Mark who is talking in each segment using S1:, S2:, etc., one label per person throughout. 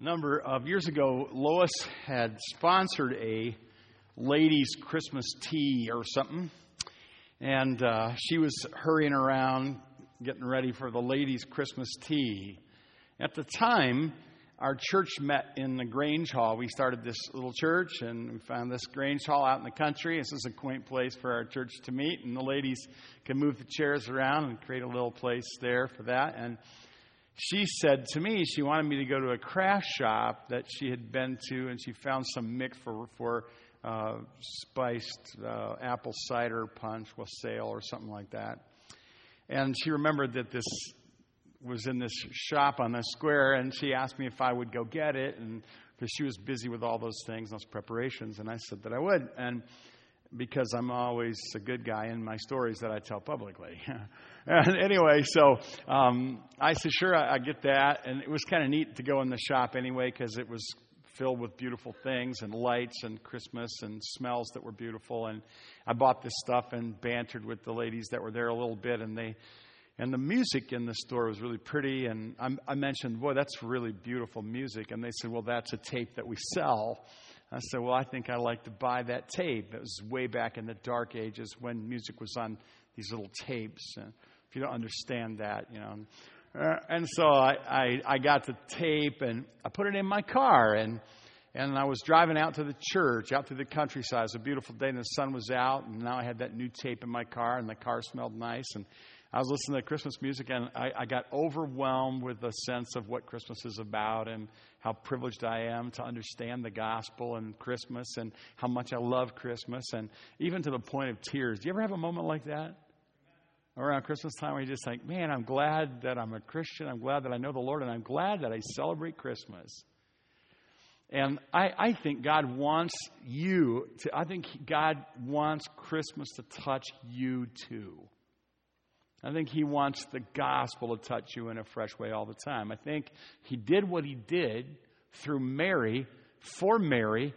S1: A number of years ago, Lois had sponsored a ladies' Christmas tea or something, and uh, she was hurrying around getting ready for the ladies' Christmas tea. At the time, our church met in the Grange Hall. We started this little church, and we found this Grange Hall out in the country. This is a quaint place for our church to meet, and the ladies can move the chairs around and create a little place there for that. And she said to me she wanted me to go to a craft shop that she had been to, and she found some mix for for uh, spiced uh, apple cider punch was sale or something like that. And she remembered that this was in this shop on the square, and she asked me if I would go get it, and because she was busy with all those things, those preparations, and I said that I would, and because I'm always a good guy in my stories that I tell publicly. and anyway, so um, I said, sure, I, I get that. And it was kind of neat to go in the shop anyway because it was filled with beautiful things and lights and Christmas and smells that were beautiful. And I bought this stuff and bantered with the ladies that were there a little bit, and they. And the music in the store was really pretty. And I, I mentioned, boy, that's really beautiful music. And they said, well, that's a tape that we sell. I said, Well, I think I'd like to buy that tape. That was way back in the dark ages when music was on these little tapes. And you don't understand that, you know. Uh, and so I, I, I got the tape and I put it in my car. And, and I was driving out to the church, out to the countryside. It was a beautiful day and the sun was out. And now I had that new tape in my car and the car smelled nice. And I was listening to Christmas music and I, I got overwhelmed with the sense of what Christmas is about and how privileged I am to understand the gospel and Christmas and how much I love Christmas and even to the point of tears. Do you ever have a moment like that? Around Christmas time you're just like, man, I'm glad that I'm a Christian. I'm glad that I know the Lord and I'm glad that I celebrate Christmas. And I, I think God wants you to, I think God wants Christmas to touch you too. I think he wants the gospel to touch you in a fresh way all the time. I think he did what he did through Mary, for Mary,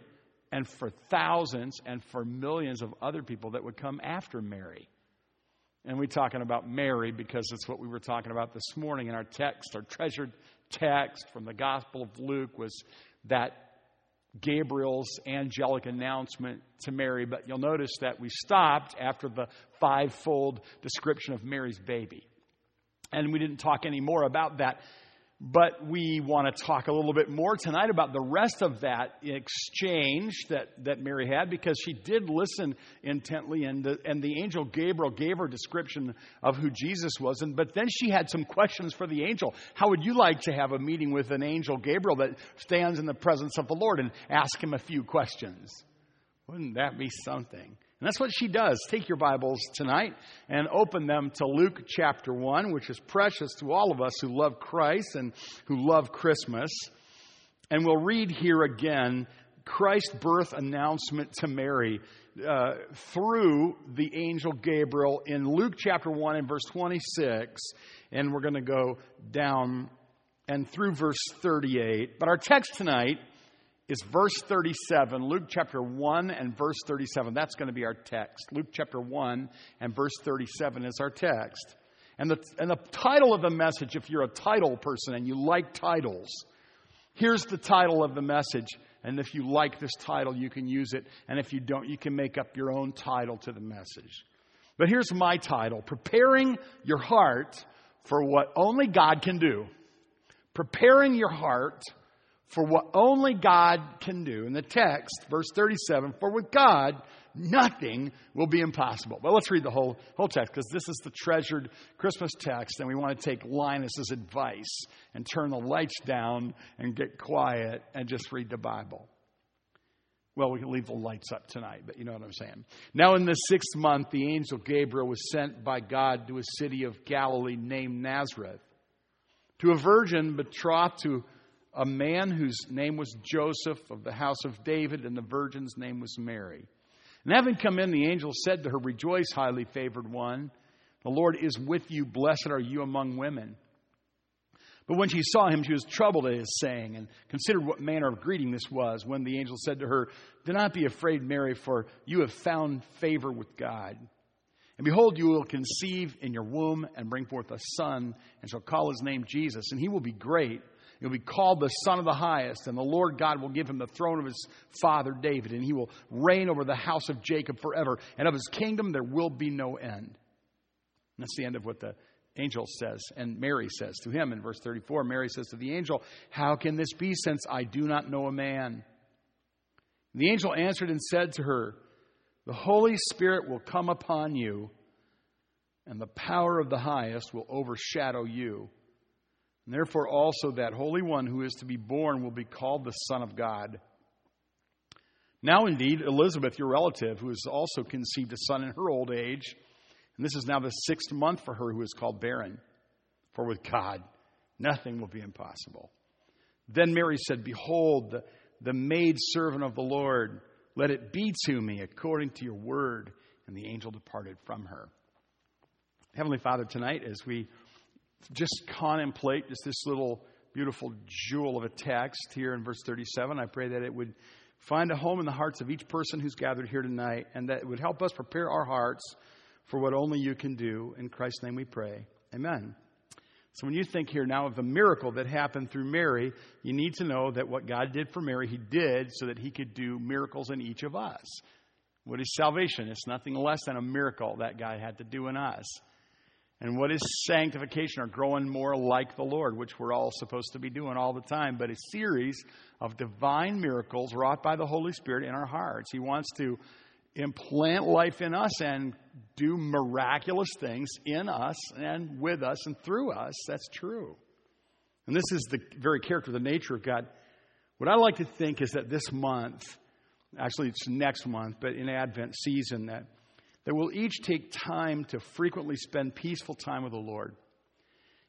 S1: and for thousands and for millions of other people that would come after Mary. And we're talking about Mary because it's what we were talking about this morning in our text. Our treasured text from the Gospel of Luke was that Gabriel's angelic announcement to Mary, but you'll notice that we stopped after the fivefold description of Mary's baby. And we didn't talk any more about that but we want to talk a little bit more tonight about the rest of that exchange that, that Mary had because she did listen intently, and the, and the angel Gabriel gave her description of who Jesus was. And, but then she had some questions for the angel. How would you like to have a meeting with an angel Gabriel that stands in the presence of the Lord and ask him a few questions? Wouldn't that be something? And that's what she does. Take your Bibles tonight and open them to Luke chapter 1, which is precious to all of us who love Christ and who love Christmas. And we'll read here again Christ's birth announcement to Mary uh, through the angel Gabriel in Luke chapter 1 and verse 26. And we're going to go down and through verse 38. But our text tonight is verse 37, Luke chapter 1 and verse 37. That's going to be our text. Luke chapter 1 and verse 37 is our text. And the, and the title of the message, if you're a title person and you like titles, here's the title of the message. And if you like this title, you can use it. And if you don't, you can make up your own title to the message. But here's my title Preparing Your Heart for What Only God Can Do. Preparing Your Heart for what only God can do. In the text, verse 37, for with God, nothing will be impossible. But let's read the whole, whole text because this is the treasured Christmas text, and we want to take Linus's advice and turn the lights down and get quiet and just read the Bible. Well, we can leave the lights up tonight, but you know what I'm saying. Now, in the sixth month, the angel Gabriel was sent by God to a city of Galilee named Nazareth to a virgin betrothed to a man whose name was Joseph of the house of David, and the virgin's name was Mary. And having come in, the angel said to her, Rejoice, highly favored one. The Lord is with you. Blessed are you among women. But when she saw him, she was troubled at his saying and considered what manner of greeting this was. When the angel said to her, Do not be afraid, Mary, for you have found favor with God. And behold, you will conceive in your womb and bring forth a son, and shall call his name Jesus. And he will be great He'll be called the Son of the Highest, and the Lord God will give him the throne of his father David, and he will reign over the house of Jacob forever, and of his kingdom there will be no end. And that's the end of what the angel says, and Mary says to him in verse 34. Mary says to the angel, How can this be since I do not know a man? The angel answered and said to her, The Holy Spirit will come upon you, and the power of the highest will overshadow you. And therefore, also that Holy One who is to be born will be called the Son of God. Now, indeed, Elizabeth, your relative, who has also conceived a son in her old age, and this is now the sixth month for her who is called barren. For with God, nothing will be impossible. Then Mary said, Behold, the, the maid servant of the Lord, let it be to me according to your word. And the angel departed from her. Heavenly Father, tonight, as we just contemplate just this little beautiful jewel of a text here in verse 37, I pray that it would find a home in the hearts of each person who's gathered here tonight and that it would help us prepare our hearts for what only you can do. In Christ's name we pray. Amen. So when you think here now of the miracle that happened through Mary, you need to know that what God did for Mary, He did so that He could do miracles in each of us. What is salvation? It's nothing less than a miracle that God had to do in us. And what is sanctification or growing more like the Lord, which we're all supposed to be doing all the time, but a series of divine miracles wrought by the Holy Spirit in our hearts. He wants to implant life in us and do miraculous things in us and with us and through us. That's true. And this is the very character, the nature of God. What I like to think is that this month, actually it's next month, but in Advent season, that, that we'll each take time to frequently spend peaceful time with the Lord.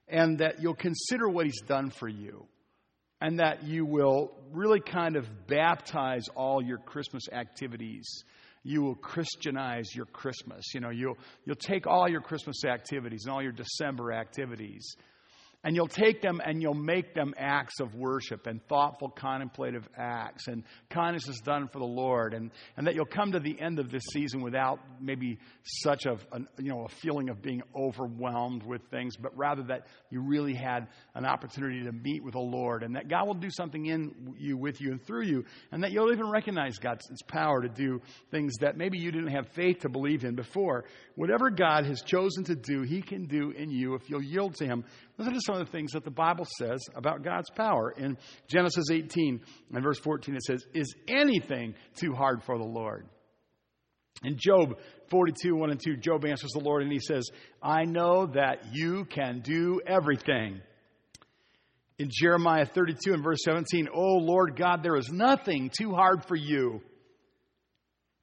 S1: And that you'll consider what He's done for you. And that you will really kind of baptize all your Christmas activities you will Christianize your Christmas. You know, you'll, you'll take all your Christmas activities and all your December activities and you'll take them and you'll make them acts of worship and thoughtful, contemplative acts and kindness is done for the Lord. And, and that you'll come to the end of this season without maybe such a, you know, a feeling of being overwhelmed with things, but rather that you really had an opportunity to meet with the Lord and that God will do something in you, with you, and through you. And that you'll even recognize God's power to do things that maybe you didn't have faith to believe in before. Whatever God has chosen to do, He can do in you if you'll yield to Him. Listen to some of the things that the Bible says about God's power. In Genesis 18 and verse 14, it says, Is anything too hard for the Lord? In Job 42, 1 and 2, Job answers the Lord and he says, I know that you can do everything. In Jeremiah 32 and verse 17, Oh Lord God, there is nothing too hard for you.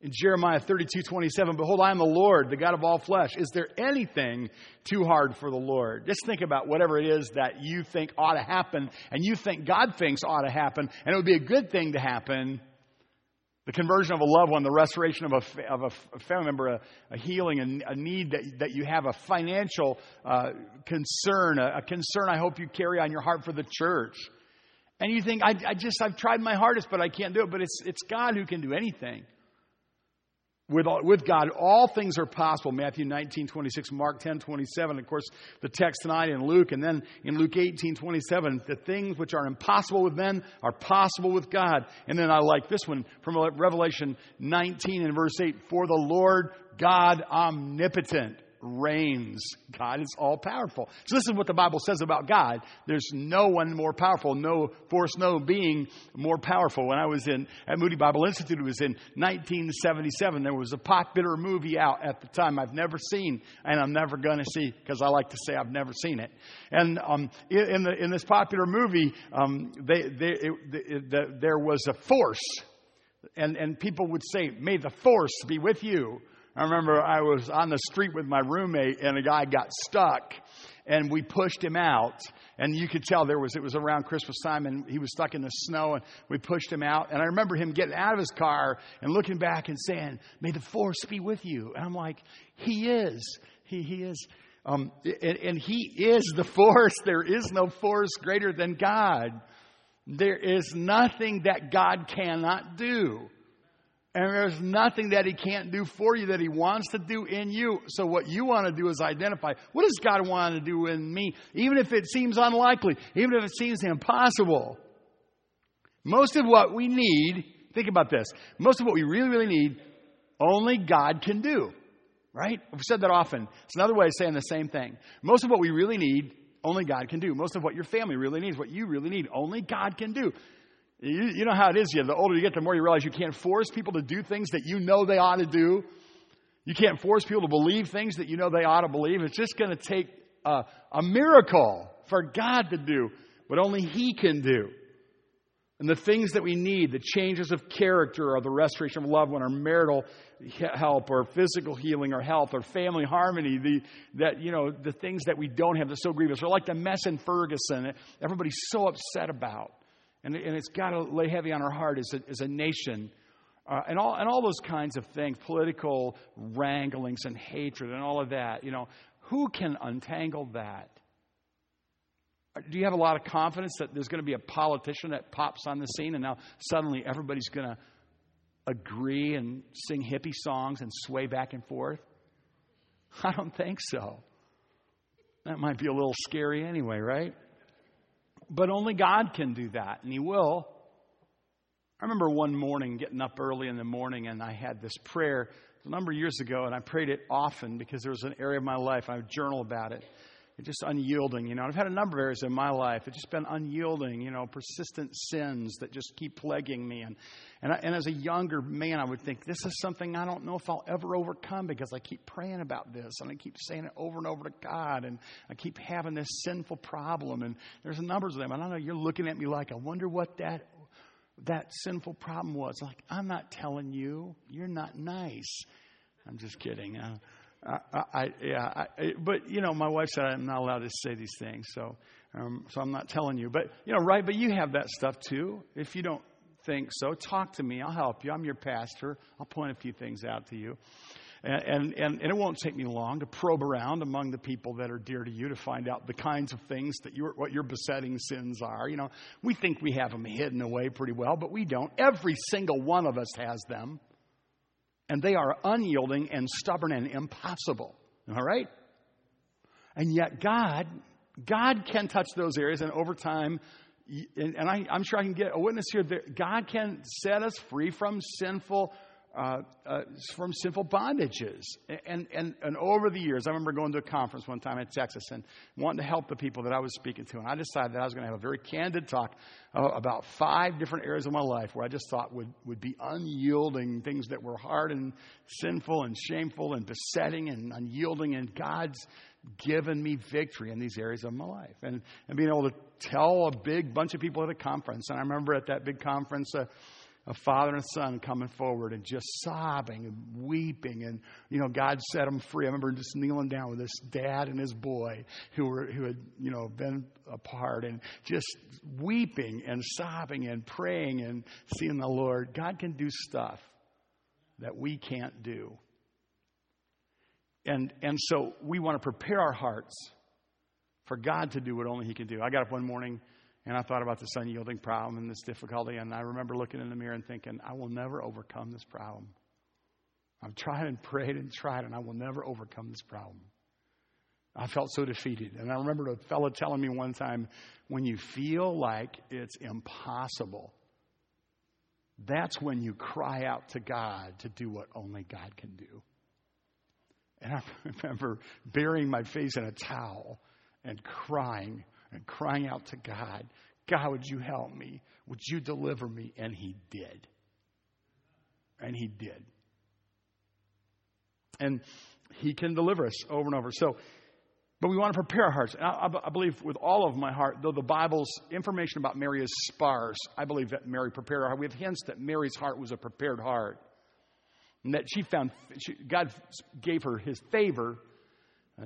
S1: In Jeremiah 32, 27, Behold, I am the Lord, the God of all flesh. Is there anything too hard for the Lord? Just think about whatever it is that you think ought to happen and you think God thinks ought to happen, and it would be a good thing to happen. The conversion of a loved one, the restoration of a, of a family member, a, a healing, a, a, need that, that you have, a financial uh, concern, a, a concern I hope you carry on your heart for the church. And you think, I, I just, I've tried my hardest, but I can't do it. But it's, it's God who can do anything. With, with God, all things are possible. Matthew 19, 26, Mark 10, 27. Of course, the text tonight in Luke. And then in Luke 18, 27, the things which are impossible with men are possible with God. And then I like this one from Revelation 19 and verse 8. For the Lord God omnipotent reigns. God is all powerful. So this is what the Bible says about God. There's no one more powerful, no force, no being more powerful. When I was in at Moody Bible Institute, it was in 1977. There was a popular movie out at the time I've never seen, and I'm never going to see because I like to say I've never seen it. And um, in the in this popular movie, um, they, they, it, the, there was a force, and and people would say, "May the force be with you." I remember I was on the street with my roommate and a guy got stuck and we pushed him out. And you could tell there was, it was around Christmas time and he was stuck in the snow and we pushed him out. And I remember him getting out of his car and looking back and saying, may the force be with you. And I'm like, he is. He, he is. Um, and, and he is the force. There is no force greater than God. There is nothing that God cannot do. And there's nothing that He can't do for you that He wants to do in you. So, what you want to do is identify what does God want to do in me, even if it seems unlikely, even if it seems impossible. Most of what we need, think about this, most of what we really, really need, only God can do. Right? We've said that often. It's another way of saying the same thing. Most of what we really need, only God can do. Most of what your family really needs, what you really need, only God can do. You, you know how it is. You, the older you get, the more you realize you can't force people to do things that you know they ought to do. You can't force people to believe things that you know they ought to believe. It's just going to take a, a miracle for God to do what only He can do. And the things that we need, the changes of character or the restoration of loved one or marital help or physical healing or health or family harmony, the, that, you know, the things that we don't have that's so grievous, are like the mess in Ferguson, everybody's so upset about. And, and it's got to lay heavy on our heart as a, as a nation. Uh, and, all, and all those kinds of things, political wranglings and hatred and all of that, you know, who can untangle that? Do you have a lot of confidence that there's going to be a politician that pops on the scene and now suddenly everybody's going to agree and sing hippie songs and sway back and forth? I don't think so. That might be a little scary anyway, right? But only God can do that, and He will. I remember one morning getting up early in the morning and I had this prayer a number of years ago, and I prayed it often because there was an area of my life I would journal about it. Just unyielding, you know. I've had a number of areas in my life. It's just been unyielding, you know, persistent sins that just keep plaguing me. And, and, I, and as a younger man, I would think, this is something I don't know if I'll ever overcome because I keep praying about this and I keep saying it over and over to God and I keep having this sinful problem. And there's a number of them. And I know, you're looking at me like, I wonder what that, that sinful problem was. Like, I'm not telling you. You're not nice. I'm just kidding. Uh, I, I, yeah, I, but you know, my wife said I'm not allowed to say these things, so um, so I'm not telling you. But you know, right? But you have that stuff too. If you don't think so, talk to me. I'll help you. I'm your pastor. I'll point a few things out to you. And, and, and, and it won't take me long to probe around among the people that are dear to you to find out the kinds of things that your, what your besetting sins are. You know, we think we have them hidden away pretty well, but we don't. Every single one of us has them and they are unyielding and stubborn and impossible. All right? And yet, God, God can touch those areas, and over time, and I, am sure I can get a witness here that God can set us free from sinful uh, uh, from sinful bondages. And, and, and over the years, I remember going to a conference one time in Texas and wanting to help the people that I was speaking to. And I decided that I was going to have a very candid talk uh, about five different areas of my life where I just thought would, would be unyielding, things that were hard and sinful and shameful and besetting and unyielding. And God's given me victory in these areas of my life. And, and being able to tell a big bunch of people at a conference. And I remember at that big conference, uh, a father and son coming forward and just sobbing and weeping. And, you know, God set them free. I remember just kneeling down with this dad and his boy who were, who had, you know, been apart and just weeping and sobbing and praying and seeing the Lord. God can do stuff that we can't do. And, and so we want to prepare our hearts for God to do what only He can do. I got up one morning and I thought about this unyielding problem and this difficulty, and I remember looking in the mirror and thinking, I will never overcome this problem. I've tried and prayed and tried, and I will never overcome this problem. I felt so defeated. And I remember a fellow telling me one time, when you feel like it's impossible, that's when you cry out to God to do what only God can do. And I remember burying my face in a towel and crying and crying out to God, God, would you help me? Would you deliver me? And He did. And He did. And He can deliver us over and over. So, but we want to prepare our hearts. I, I, believe with all of my heart, though the Bible's information about Mary is sparse, I believe that Mary prepared her heart. We have hints that Mary's heart was a prepared heart. And that she found, she, God gave her his favor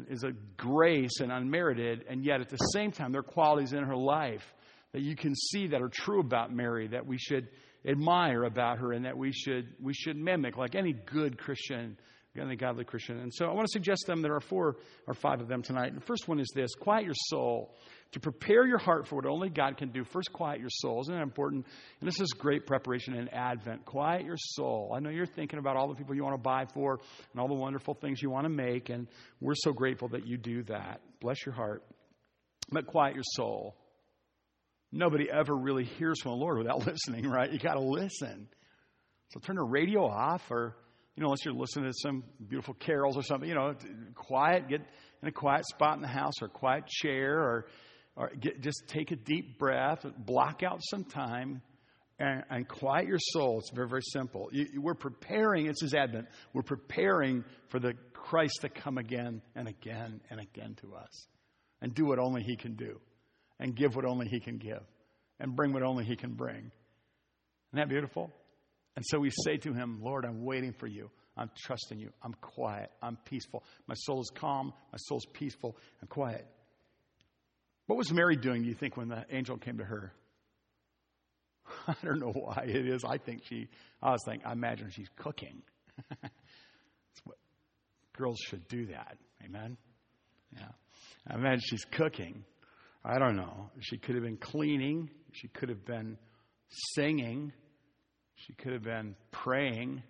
S1: is a grace and unmerited, and yet at the same time, there are qualities in her life that you can see that are true about Mary that we should admire about her and that we should we should mimic like any good Christian the godly Christian. And so I want to suggest them. There are four or five of them tonight. The first one is this quiet your soul. To prepare your heart for what only God can do, first quiet your soul. Isn't that important? And this is great preparation in Advent. Quiet your soul. I know you're thinking about all the people you want to buy for and all the wonderful things you want to make, and we're so grateful that you do that. Bless your heart. But quiet your soul. Nobody ever really hears from the Lord without listening, right? You got to listen. So turn the radio off or you know, unless you're listening to some beautiful carols or something, you know, quiet, get in a quiet spot in the house or a quiet chair or, or get, just take a deep breath, block out some time and, and quiet your soul. It's very, very simple. You, we're preparing, it's his advent, we're preparing for the Christ to come again and again and again to us and do what only he can do and give what only he can give and bring what only he can bring. Isn't that beautiful? And so we say to him, Lord, I'm waiting for you. I'm trusting you. I'm quiet. I'm peaceful. My soul is calm. My soul is peaceful and quiet. What was Mary doing, do you think, when the angel came to her? I don't know why it is. I think she, I was thinking, I imagine she's cooking. That's what girls should do that. Amen? Yeah. I imagine she's cooking. I don't know. She could have been cleaning. She could have been singing. She could have been praying.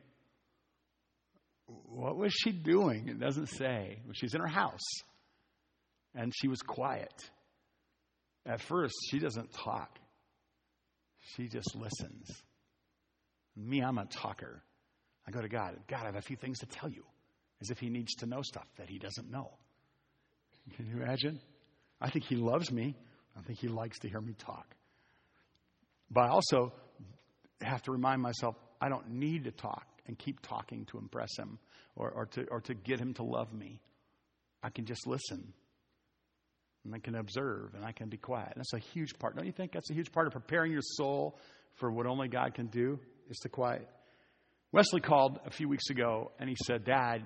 S1: What was she doing? It doesn't say. She's in her house. And she was quiet. At first, she doesn't talk, she just listens. Me, I'm a talker. I go to God. God, I have a few things to tell you, as if He needs to know stuff that He doesn't know. Can you imagine? I think He loves me. I think He likes to hear me talk. But I also have to remind myself I don't need to talk and keep talking to impress him or, or, to, or to get him to love me. I can just listen and I can observe and I can be quiet. That's a huge part. Don't you think that's a huge part of preparing your soul for what only God can do is to quiet? Wesley called a few weeks ago and he said, Dad,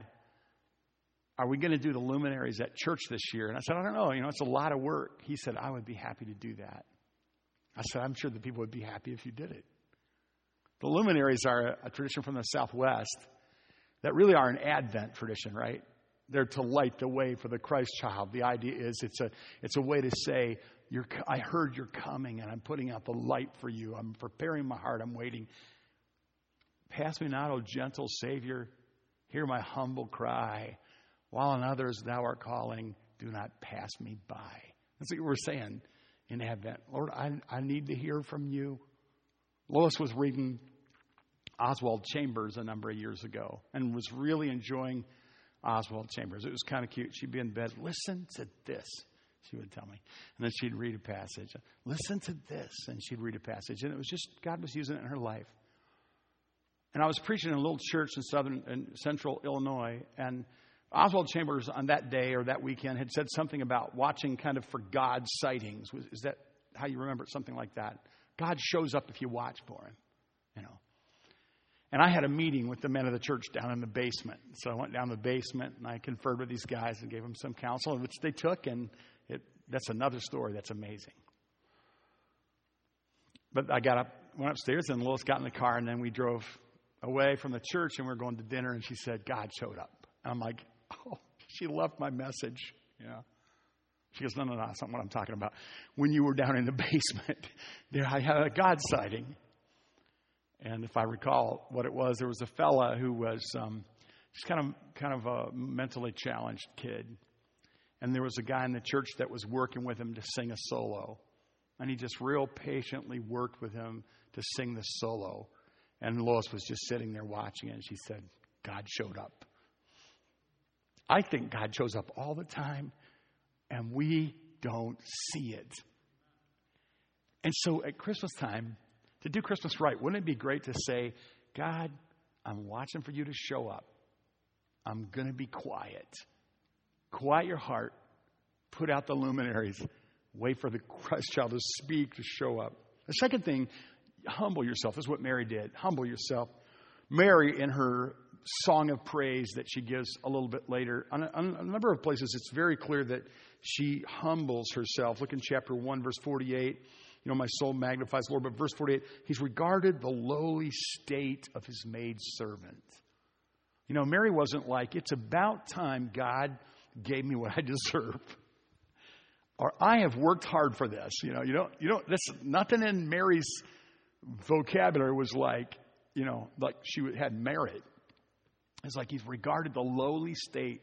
S1: are we going to do the luminaries at church this year? And I said, I don't know. You know, it's a lot of work. He said, I would be happy to do that. I said, I'm sure the people would be happy if you did it. The luminaries are a, tradition from the Southwest that really are an Advent tradition, right? They're to light the way for the Christ child. The idea is it's a, it's a way to say, I heard you're coming and I'm putting out the light for you. I'm preparing my heart. I'm waiting. Pass me not, O gentle Savior. Hear my humble cry. While on others thou art calling, do not pass me by. That's what we're saying in Advent. Lord, I, I need to hear from you. Lois was reading Oswald Chambers a number of years ago and was really enjoying Oswald Chambers. It was kind of cute. She'd be in bed, listen to this, she would tell me. And then she'd read a passage. Listen to this, and she'd read a passage. And it was just, God was using it in her life. And I was preaching in a little church in southern in central Illinois, and Oswald Chambers on that day or that weekend had said something about watching kind of for God sightings. Is that how you remember it? Something like that. God shows up if you watch for him, you know. And I had a meeting with the men of the church down in the basement. So I went down the basement and I conferred with these guys and gave them some counsel, which they took, and it, that's another story that's amazing. But I got up, went upstairs, and Lois got in the car, and then we drove away from the church, and we were going to dinner, and she said, God showed up. And I'm like, oh, she loved my message. Yeah. She goes, no, no, no, that's not what I'm talking about. When you were down in the basement, there I had a God sighting. And if I recall what it was, there was a fella who was um, just kind of kind of a mentally challenged kid, and there was a guy in the church that was working with him to sing a solo, and he just real patiently worked with him to sing the solo. And Lois was just sitting there watching it, and she said, "God showed up." I think God shows up all the time and we don't see it. And so at Christmas time, to do Christmas right, wouldn't it be great to say, God, I'm watching for you to show up. I'm going to be quiet. Quiet your heart. Put out the luminaries. Wait for the Christ child to speak, to show up. The second thing, humble yourself. This is what Mary did. Humble yourself. Mary, in her song of praise that she gives a little bit later, on a, on a number of places, it's very clear that she humbles herself. Look in chapter 1, verse 48. You know, my soul magnifies the Lord. But verse 48, he's regarded the lowly state of his maid servant. You know, Mary wasn't like, it's about time God gave me what I deserve. Or I have worked hard for this. You know, you don't, you don't, this, nothing in Mary's vocabulary was like, you know, like she had merit. It's like he's regarded the lowly state.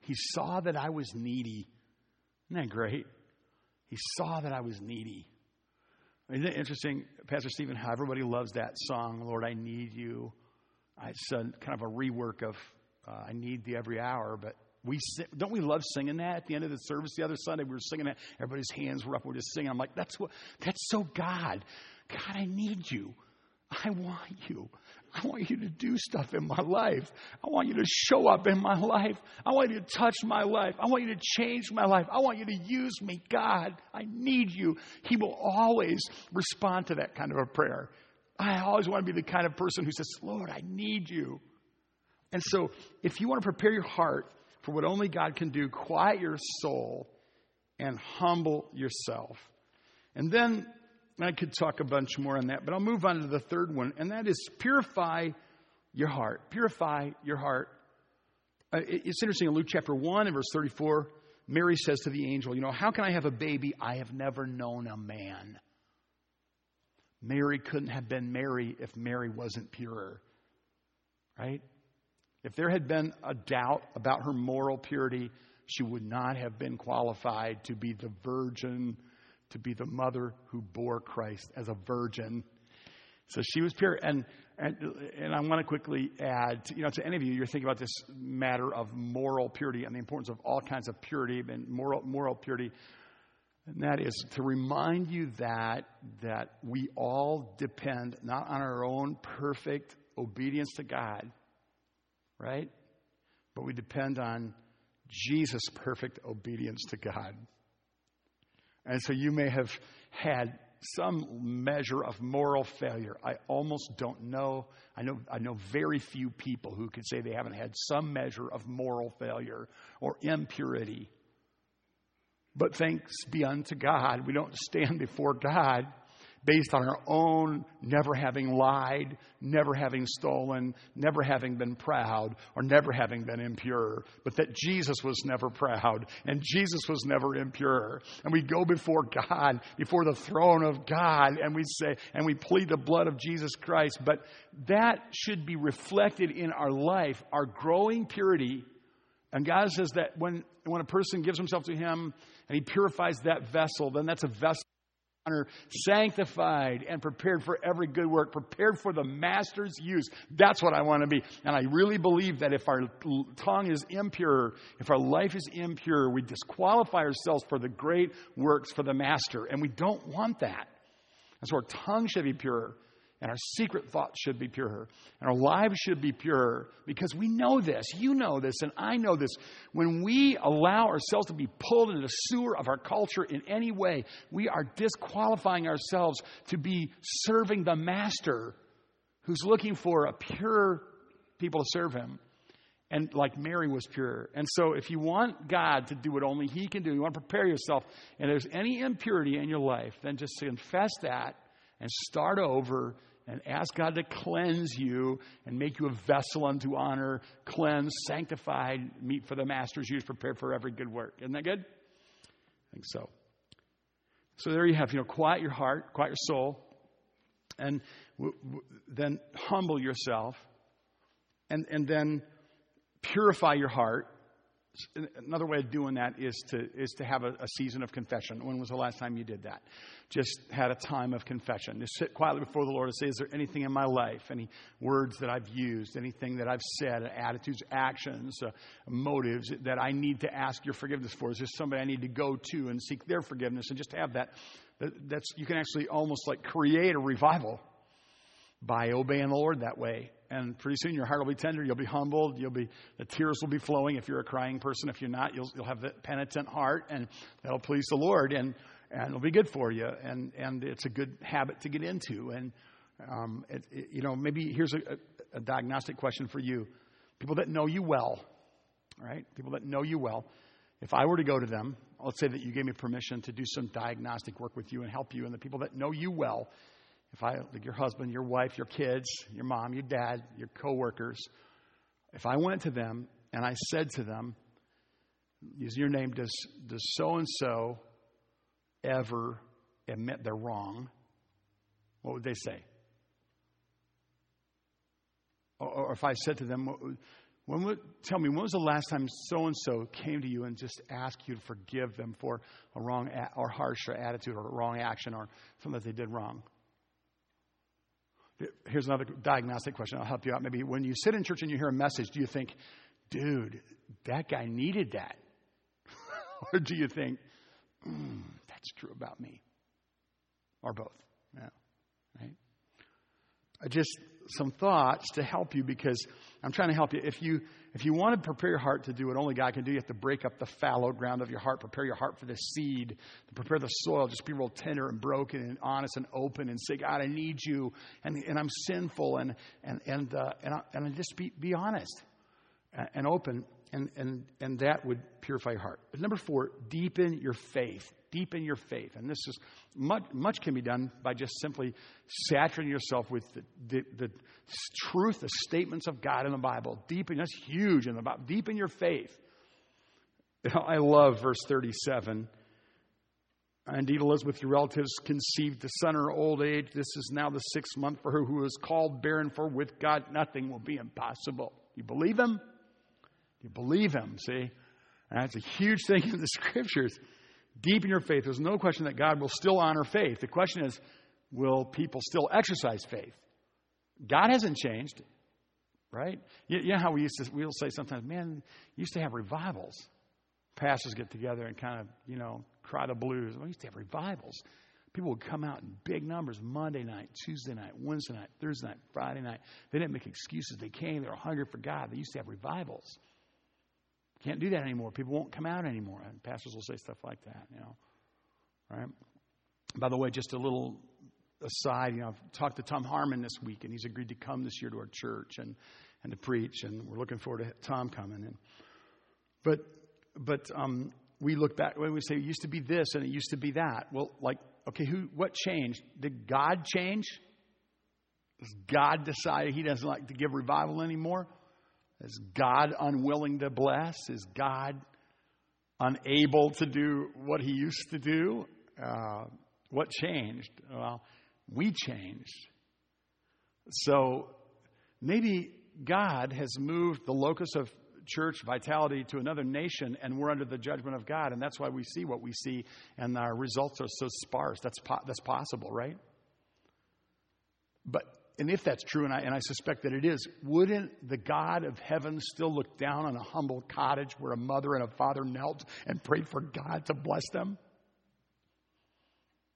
S1: He saw that I was needy. Isn't that great? He saw that I was needy. Isn't it interesting, Pastor Stephen, how everybody loves that song, Lord, I need you. It's a, kind of a rework of uh, I need thee every hour, but we don't we love singing that at the end of the service the other Sunday we were singing that everybody's hands were up we we're just singing I'm like that's what that's so God God I need you I want you I want you to do stuff in my life. I want you to show up in my life. I want you to touch my life. I want you to change my life. I want you to use me. God, I need you. He will always respond to that kind of a prayer. I always want to be the kind of person who says, Lord, I need you. And so, if you want to prepare your heart for what only God can do, quiet your soul and humble yourself. And then I could talk a bunch more on that, but I'll move on to the third one, and that is purify your heart. Purify your heart. Uh, it's interesting in Luke chapter 1 and verse 34, Mary says to the angel, You know, how can I have a baby? I have never known a man. Mary couldn't have been Mary if Mary wasn't pure. Right? If there had been a doubt about her moral purity, she would not have been qualified to be the virgin to be the mother who bore Christ as a virgin. So she was pure. And, and, and I want to quickly add, you know, to any of you, you're thinking about this matter of moral purity and the importance of all kinds of purity and moral, moral purity. And that is to remind you that, that we all depend not on our own perfect obedience to God, right? But we depend on Jesus' perfect obedience to God. And so you may have had some measure of moral failure. I almost don't know. I know, I know very few people who could say they haven't had some measure of moral failure or impurity. But thanks be unto God, we don't stand before God based on our own never having lied, never having stolen, never having been proud, or never having been impure, but that Jesus was never proud and Jesus was never impure. And we go before God, before the throne of God, and we say, and we plead the blood of Jesus Christ. But that should be reflected in our life, our growing purity. And God says that when, when a person gives himself to Him and He purifies that vessel, then that's a vessel honor, sanctified and prepared for every good work, prepared for the master's use. That's what I want to be. And I really believe that if our tongue is impure, if our life is impure, we disqualify ourselves for the great works for the master. And we don't want that. And so our tongue should be pure. And our secret thoughts should be pure. And our lives should be pure because we know this. You know this, and I know this. When we allow ourselves to be pulled into the sewer of our culture in any way, we are disqualifying ourselves to be serving the master who's looking for a pure people to serve him. And like Mary was pure. And so, if you want God to do what only He can do, you want to prepare yourself, and there's any impurity in your life, then just confess that and start over and ask God to cleanse you and make you a vessel unto honor, cleansed, sanctified, meet for the master's use, prepared for every good work. Isn't that good? I think so. So there you have, you know, quiet your heart, quiet your soul, and w- w- then humble yourself, and, and then purify your heart. Another way of doing that is to, is to have a, a season of confession. When was the last time you did that? just had a time of confession. Just sit quietly before the Lord and say, Is there anything in my life, any words that I've used, anything that I've said, attitudes, actions, uh, motives that I need to ask your forgiveness for? Is there somebody I need to go to and seek their forgiveness? And just have that. That's, you can actually almost like create a revival by obeying the Lord that way. And pretty soon your heart will be tender, you'll be humbled, you'll be the tears will be flowing if you're a crying person. If you're not, you'll you'll have that penitent heart and that'll please the Lord. And and it'll be good for you, and and it's a good habit to get into. And um, it, it, you know, maybe here's a, a, diagnostic question for you: people that know you well, right? People that know you well. If I were to go to them, let's say that you gave me permission to do some diagnostic work with you and help you, and the people that know you well, if I, like your husband, your wife, your kids, your mom, your dad, your coworkers, If I went to them and I said to them, using your name, does does so and so ever admit they're wrong? What would they say? Or, or if I said to them, when would, tell me, when was the last time so and so came to you and just asked you to forgive them for a wrong a- or harsh attitude or a wrong action or something that they did wrong? Here's another diagnostic question. I'll help you out. Maybe when you sit in church and you hear a message, do you think, dude, that guy needed that? or do you think, mm, that's true about me? Or both? Yeah. Right? Just some thoughts to help you because I'm trying to help you. If you if you want to prepare your heart to do what only God can do, you have to break up the fallow ground of your heart, prepare your heart for the seed, prepare the soil. Just be real tender and broken and honest and open and say, God, I need you, and, and I'm sinful, and and and uh, and, I, and just be be honest and open, and and and that would purify your heart. But number four, deepen your faith deepen your faith. And this is much, much can be done by just simply saturating yourself with the, the, the truth, the statements of God in the Bible. Deepen, that's huge in the Bible. Deepen your faith. I love verse 37. Indeed, Elizabeth, your relatives, conceived the son in her old age. This is now the sixth month for her who is called barren, for with God nothing will be impossible. You believe him? You believe him, see? That's a huge thing in the scriptures deep in your faith. There's no question that God will still honor faith. The question is, will people still exercise faith? God hasn't changed, right? You, you know how we used to, we'll say sometimes, man, used to have revivals. Pastors get together and kind of, you know, cry the blues. We used to have revivals. People would come out in big numbers Monday night, Tuesday night, Wednesday night, Thursday night, Friday night. They didn't make excuses. They came. They were hungry for God. They used to have revivals. Can't do that anymore. People won't come out anymore. And pastors will say stuff like that, you know. Right? By the way, just a little aside, you know, I've talked to Tom Harmon this week, and he's agreed to come this year to our church and, and to preach, and we're looking forward to Tom coming. And, but but um, we look back when we say it used to be this and it used to be that. Well, like, okay, who what changed? Did God change? Does God decide he doesn't like to give revival anymore? Is God unwilling to bless? Is God unable to do what he used to do? Uh, what changed? Well, we changed. So maybe God has moved the locus of church vitality to another nation and we're under the judgment of God. And that's why we see what we see and our results are so sparse. That's, po- that's possible, right? But and if that's true, and I, and I suspect that it is, wouldn't the God of heaven still look down on a humble cottage where a mother and a father knelt and prayed for God to bless them?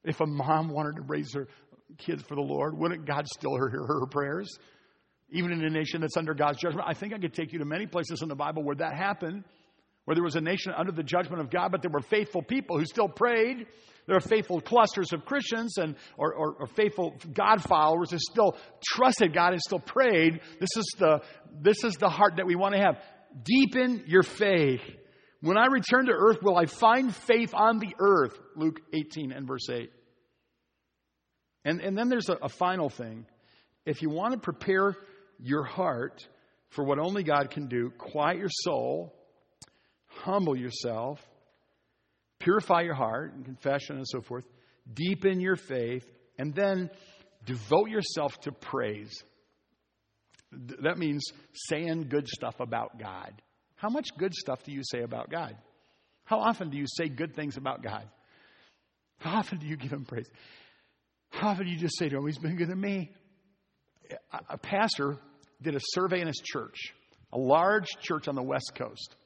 S1: If a mom wanted to raise her kids for the Lord, wouldn't God still hear her prayers? Even in a nation that's under God's judgment. I think I could take you to many places in the Bible where that happened, where there was a nation under the judgment of God, but there were faithful people who still prayed there are faithful clusters of Christians and or, or, or, faithful God followers who still trusted God and still prayed. This is the this is the heart that we want to have. Deepen your faith. When I return to earth, will I find faith on the earth? Luke 18 and verse 8. And, and then there's a, a final thing. If you want to prepare your heart for what only God can do, quiet your soul, humble yourself, Purify your heart and confession and so forth. Deepen your faith. And then devote yourself to praise. That means saying good stuff about God. How much good stuff do you say about God? How often do you say good things about God? How often do you give him praise? How often do you just say to him, He's been good to me? A pastor did a survey in his church, a large church on the West Coast.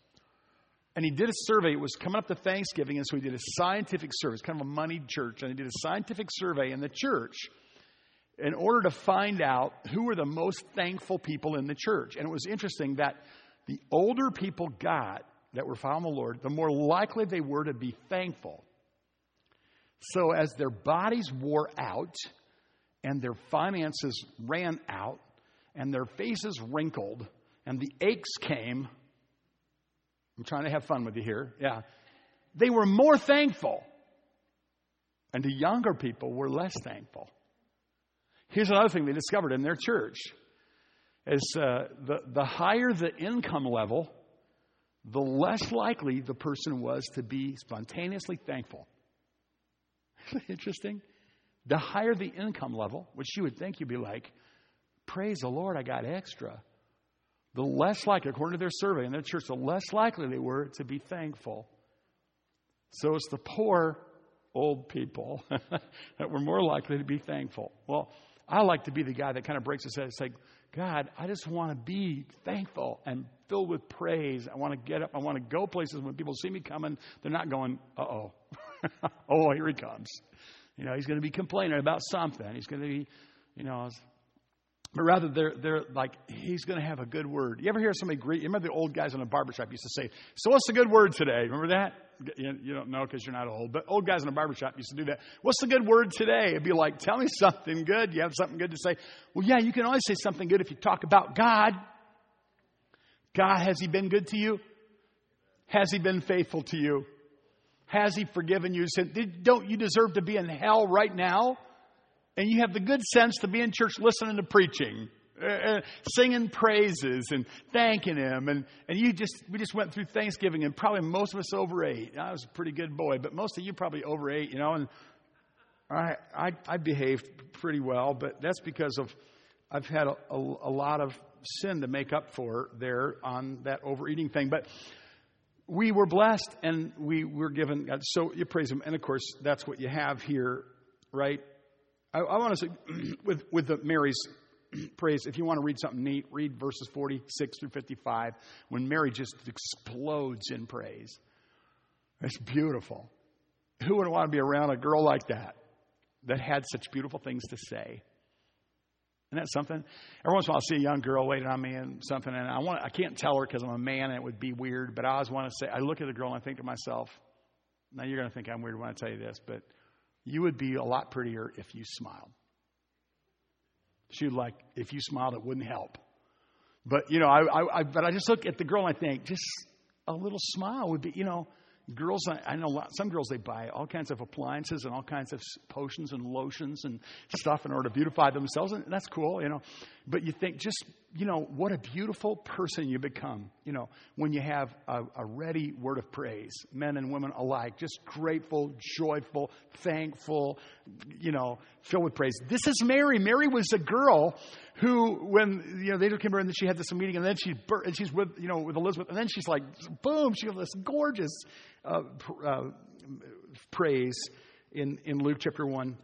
S1: And he did a survey. It was coming up to Thanksgiving, and so he did a scientific survey. It's kind of a moneyed church. And he did a scientific survey in the church in order to find out who were the most thankful people in the church. And it was interesting that the older people got that were following the Lord, the more likely they were to be thankful. So as their bodies wore out and their finances ran out and their faces wrinkled and the aches came, I'm trying to have fun with you here. Yeah. They were more thankful. And the younger people were less thankful. Here's another thing they discovered in their church as uh, the, the higher the income level, the less likely the person was to be spontaneously thankful. Interesting. The higher the income level, which you would think you'd be like, praise the Lord, I got extra. The less likely, according to their survey in their church, the less likely they were to be thankful. So it's the poor old people that were more likely to be thankful. Well, I like to be the guy that kind of breaks his head and say, God, I just want to be thankful and filled with praise. I want to get up. I want to go places when people see me coming, they're not going, uh oh. oh, here he comes. You know, he's going to be complaining about something. He's going to be, you know, but rather they're, they're like, he's going to have a good word. You ever hear somebody greet? You remember the old guys in a barbershop used to say, so what's the good word today? Remember that? You, don't know because you're not old, but old guys in a barbershop used to do that. What's the good word today? It'd be like, tell me something good. You have something good to say. Well, yeah, you can always say something good if you talk about God. God, has he been good to you? Has he been faithful to you? Has he forgiven you? Don't you deserve to be in hell right now? And you have the good sense to be in church listening to preaching, uh, uh, singing praises and thanking him. And, and you just, we just went through Thanksgiving and probably most of us overate. I was a pretty good boy, but most of you probably overate, you know. And I, I, I behaved pretty well, but that's because of I've had a, a, a lot of sin to make up for there on that overeating thing. But we were blessed and we were given God. So you praise Him. And of course, that's what you have here, right? I, I want to say, with, with the Mary's praise, if you want to read something neat, read verses 46 through 55 when Mary just explodes in praise. It's beautiful. Who would want to be around a girl like that, that had such beautiful things to say? Isn't that something? Every once in a while, I'll see a young girl waiting on me and something, and I want I can't tell her because I'm a man and it would be weird. But I always want to say, I look at the girl and I think to myself, now you're going to think I'm weird when I tell you this, but you would be a lot prettier if you smiled. She'd like, if you smiled, it wouldn't help. But you know, I, I, I but I just look at the girl and I think, just a little smile would be, you know, girls, I I know lot, some girls, they buy all kinds of appliances and all kinds of potions and lotions and stuff in order to beautify themselves. And that's cool, you know. But you think just, you know, what a beautiful person you become, you know, when you have a, a ready word of praise, men and women alike, just grateful, joyful, thankful, you know, filled with praise. This is Mary. Mary was a girl who, when, you know, they came her and then she had this meeting and then she, and she's with, you know, with Elizabeth and then she's like, boom, she has this gorgeous uh, uh, praise in, in Luke chapter 1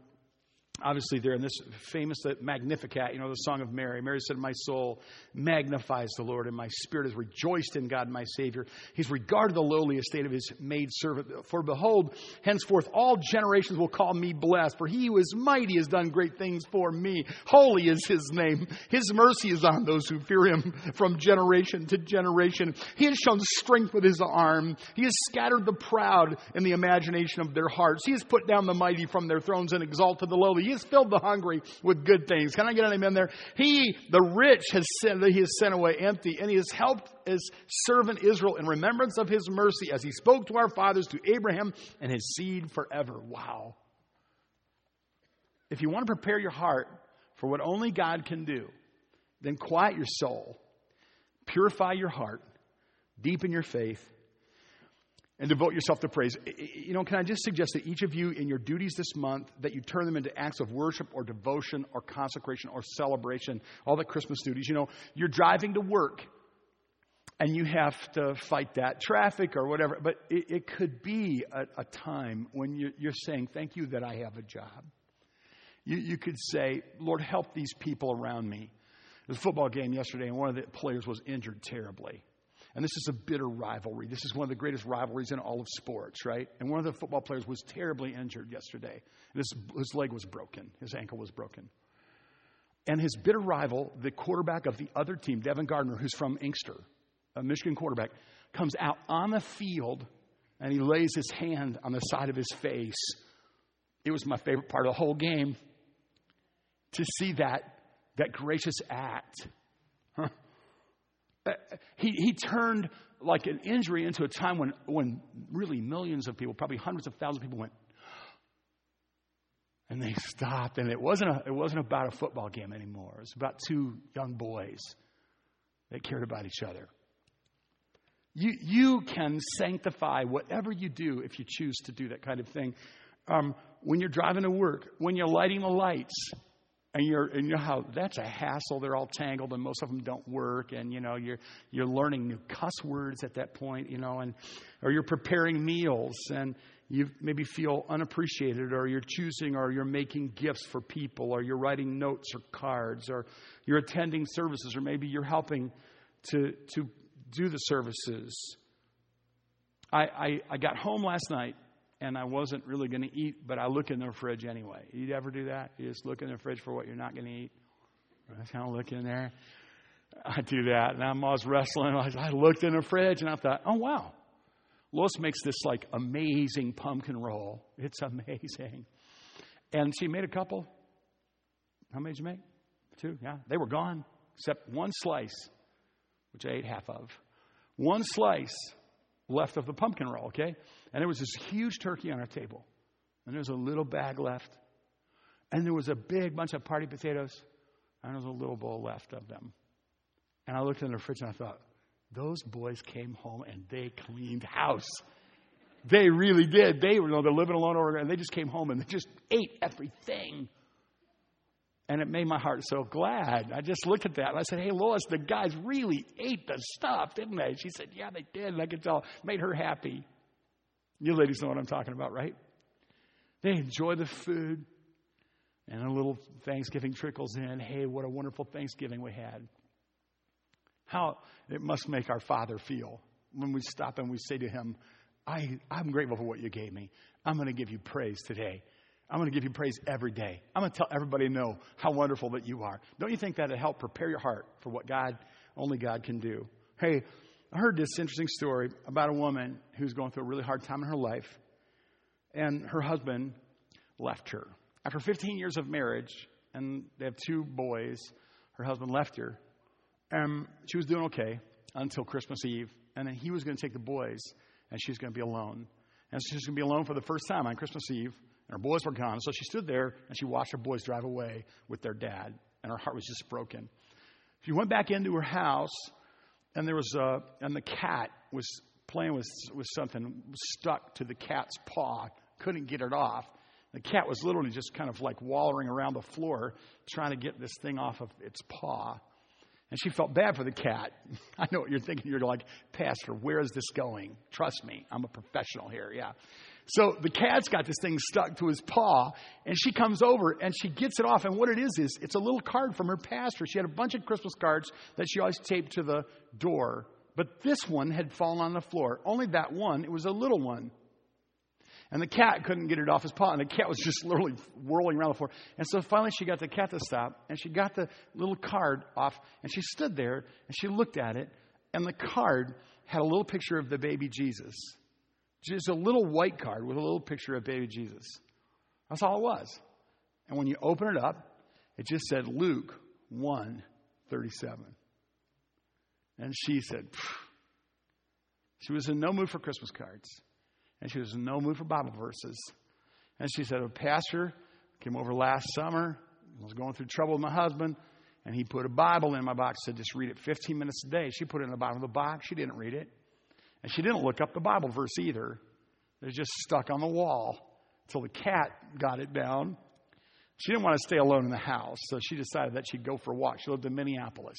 S1: obviously there in this famous uh, Magnificat, you know, the Song of Mary. Mary said, My soul magnifies the Lord, and my spirit is rejoiced in God, my Savior. He's regarded the lowly estate of his maid servant. For behold, henceforth all generations will call me blessed, for he who is mighty has done great things for me. Holy is his name. His mercy is on those who fear him from generation to generation. He has shown strength with his arm. He has scattered the proud in the imagination of their hearts. He has put down the mighty from their thrones and exalted the lowly. He has filled the hungry with good things. Can I get an amen there? He, the rich, has sent, that he has sent away empty, and he has helped his servant Israel in remembrance of his mercy as he spoke to our fathers, to Abraham, and his seed forever. Wow. If you want to prepare your heart for what only God can do, then quiet your soul, purify your heart, deepen your faith, and devote yourself to praise. You know, can I just suggest that each of you in your duties this month that you turn them into acts of worship or devotion or consecration or celebration, all the Christmas duties. You know, you're driving to work and you have to fight that traffic or whatever, but it, it could be a, a time when you're, you're, saying, Thank you that I have a job. You, you could say, Lord, help these people around me. There was a football game yesterday, and one of the players was injured terribly. And this is a bitter rivalry. This is one of the greatest rivalries in all of sports, right? And one of the football players was terribly injured yesterday. His, his leg was broken, his ankle was broken. And his bitter rival, the quarterback of the other team, Devin Gardner, who's from Inkster, a Michigan quarterback, comes out on the field and he lays his hand on the side of his face. It was my favorite part of the whole game to see that, that gracious act. Huh? He, he turned like an injury into a time when, when really millions of people, probably hundreds of thousands of people went, and they stopped. And it wasn't, a, it wasn't about a football game anymore. It was about two young boys that cared about each other. You, you can sanctify whatever you do if you choose to do that kind of thing. Um, when you're driving to work, when you're lighting the lights, and you're and you know how that's a hassle. They're all tangled, and most of them don't work. And you know you're you're learning new cuss words at that point. You know, and or you're preparing meals, and you maybe feel unappreciated, or you're choosing, or you're making gifts for people, or you're writing notes or cards, or you're attending services, or maybe you're helping to to do the services. I, I, I got home last night and I wasn't really going to eat, but I look in the fridge anyway. You ever do that? You just look in the fridge for what you're not going to eat. I kind of look in there. I do that, and I'm always wrestling. I looked in the fridge and I thought, oh wow, Lois makes this like amazing pumpkin roll. It's amazing, and she made a couple. How many did you make? Two. Yeah, they were gone except one slice, which I ate half of. One slice left of the pumpkin roll, okay? And there was this huge turkey on our table. And there was a little bag left. And there was a big bunch of party potatoes. And there was a little bowl left of them. And I looked in the fridge and I thought, those boys came home and they cleaned house. They really did. They were, you know, they're living alone over there, and they just came home and they just ate everything. And it made my heart so glad. I just looked at that and I said, Hey, Lois, the guys really ate the stuff, didn't they? She said, Yeah, they did. And I could tell. Made her happy. You ladies know what I'm talking about, right? They enjoy the food. And a little Thanksgiving trickles in. Hey, what a wonderful Thanksgiving we had. How it must make our Father feel when we stop and we say to Him, I, I'm grateful for what you gave me. I'm going to give you praise today. I'm going to give you praise every day. I'm going to tell everybody know how wonderful that you are. Don't you think that'll help prepare your heart for what God, only God can do? Hey, I heard this interesting story about a woman who's going through a really hard time in her life, and her husband left her. After 15 years of marriage, and they have two boys, her husband left her. And she was doing okay until Christmas Eve, and then he was going to take the boys, and she was going to be alone. And she was going to be alone for the first time on Christmas Eve and her boys were gone. So she stood there and she watched her boys drive away with their dad, and her heart was just broken. She went back into her house, and there was a, and the cat was playing with, with something stuck to the cat's paw, couldn't get it off. The cat was literally just kind of like wallowing around the floor trying to get this thing off of its paw. And she felt bad for the cat. I know what you're thinking. You're like, Pastor, where is this going? Trust me, I'm a professional here. Yeah. So the cat's got this thing stuck to his paw, and she comes over and she gets it off. And what it is, is it's a little card from her pastor. She had a bunch of Christmas cards that she always taped to the door. But this one had fallen on the floor. Only that one, it was a little one. And the cat couldn't get it off his paw, and the cat was just literally whirling around the floor. And so finally she got the cat to stop, and she got the little card off, and she stood there, and she looked at it, and the card had a little picture of the baby Jesus. Just a little white card with a little picture of baby Jesus. That's all it was. And when you open it up, it just said Luke 1 37. And she said, Phew. she was in no mood for Christmas cards. And she was in no mood for Bible verses. And she said, A pastor came over last summer, was going through trouble with my husband, and he put a Bible in my box, said, Just read it 15 minutes a day. She put it in the bottom of the box. She didn't read it. And she didn't look up the Bible verse either. It was just stuck on the wall until the cat got it down. She didn't want to stay alone in the house, so she decided that she'd go for a walk. She lived in Minneapolis.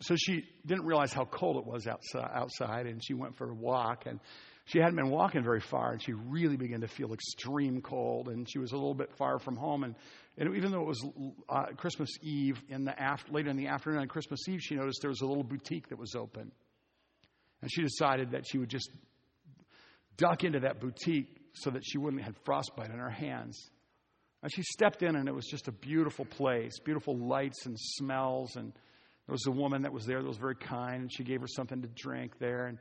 S1: So she didn't realize how cold it was outside, and she went for a walk. And she hadn't been walking very far, and she really began to feel extreme cold. And she was a little bit far from home. And, and even though it was uh, Christmas Eve, in the after, later in the afternoon on Christmas Eve, she noticed there was a little boutique that was open. And she decided that she would just duck into that boutique so that she wouldn't have frostbite on her hands. And she stepped in, and it was just a beautiful place, beautiful lights and smells. And there was a woman that was there that was very kind, and she gave her something to drink there and,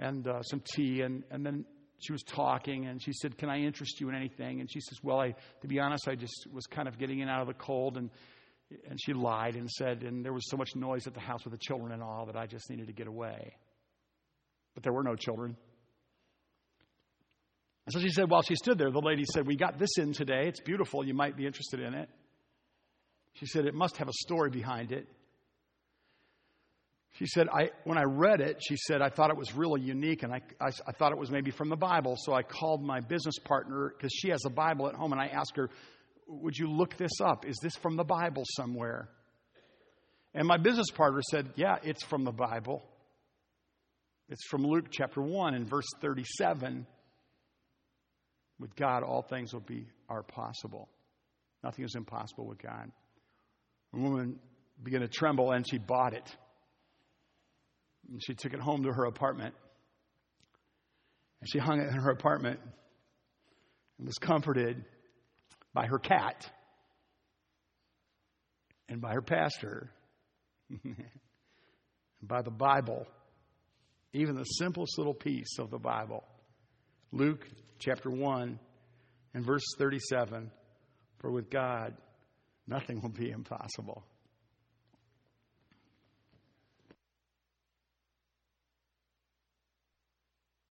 S1: and uh, some tea. And, and then she was talking, and she said, Can I interest you in anything? And she says, Well, I, to be honest, I just was kind of getting in out of the cold. And, and she lied and said, And there was so much noise at the house with the children and all that I just needed to get away there were no children. And so she said, while she stood there, the lady said, We got this in today. It's beautiful. You might be interested in it. She said, It must have a story behind it. She said, I, when I read it, she said, I thought it was really unique and I, I, I thought it was maybe from the Bible. So I called my business partner because she has a Bible at home and I asked her, Would you look this up? Is this from the Bible somewhere? And my business partner said, Yeah, it's from the Bible. It's from Luke chapter 1 and verse 37. With God, all things will be are possible. Nothing is impossible with God. The woman began to tremble and she bought it. And she took it home to her apartment. And she hung it in her apartment and was comforted by her cat and by her pastor and by the Bible, even the simplest little piece of the Bible. Luke chapter 1 and verse 37 For with God, nothing will be impossible.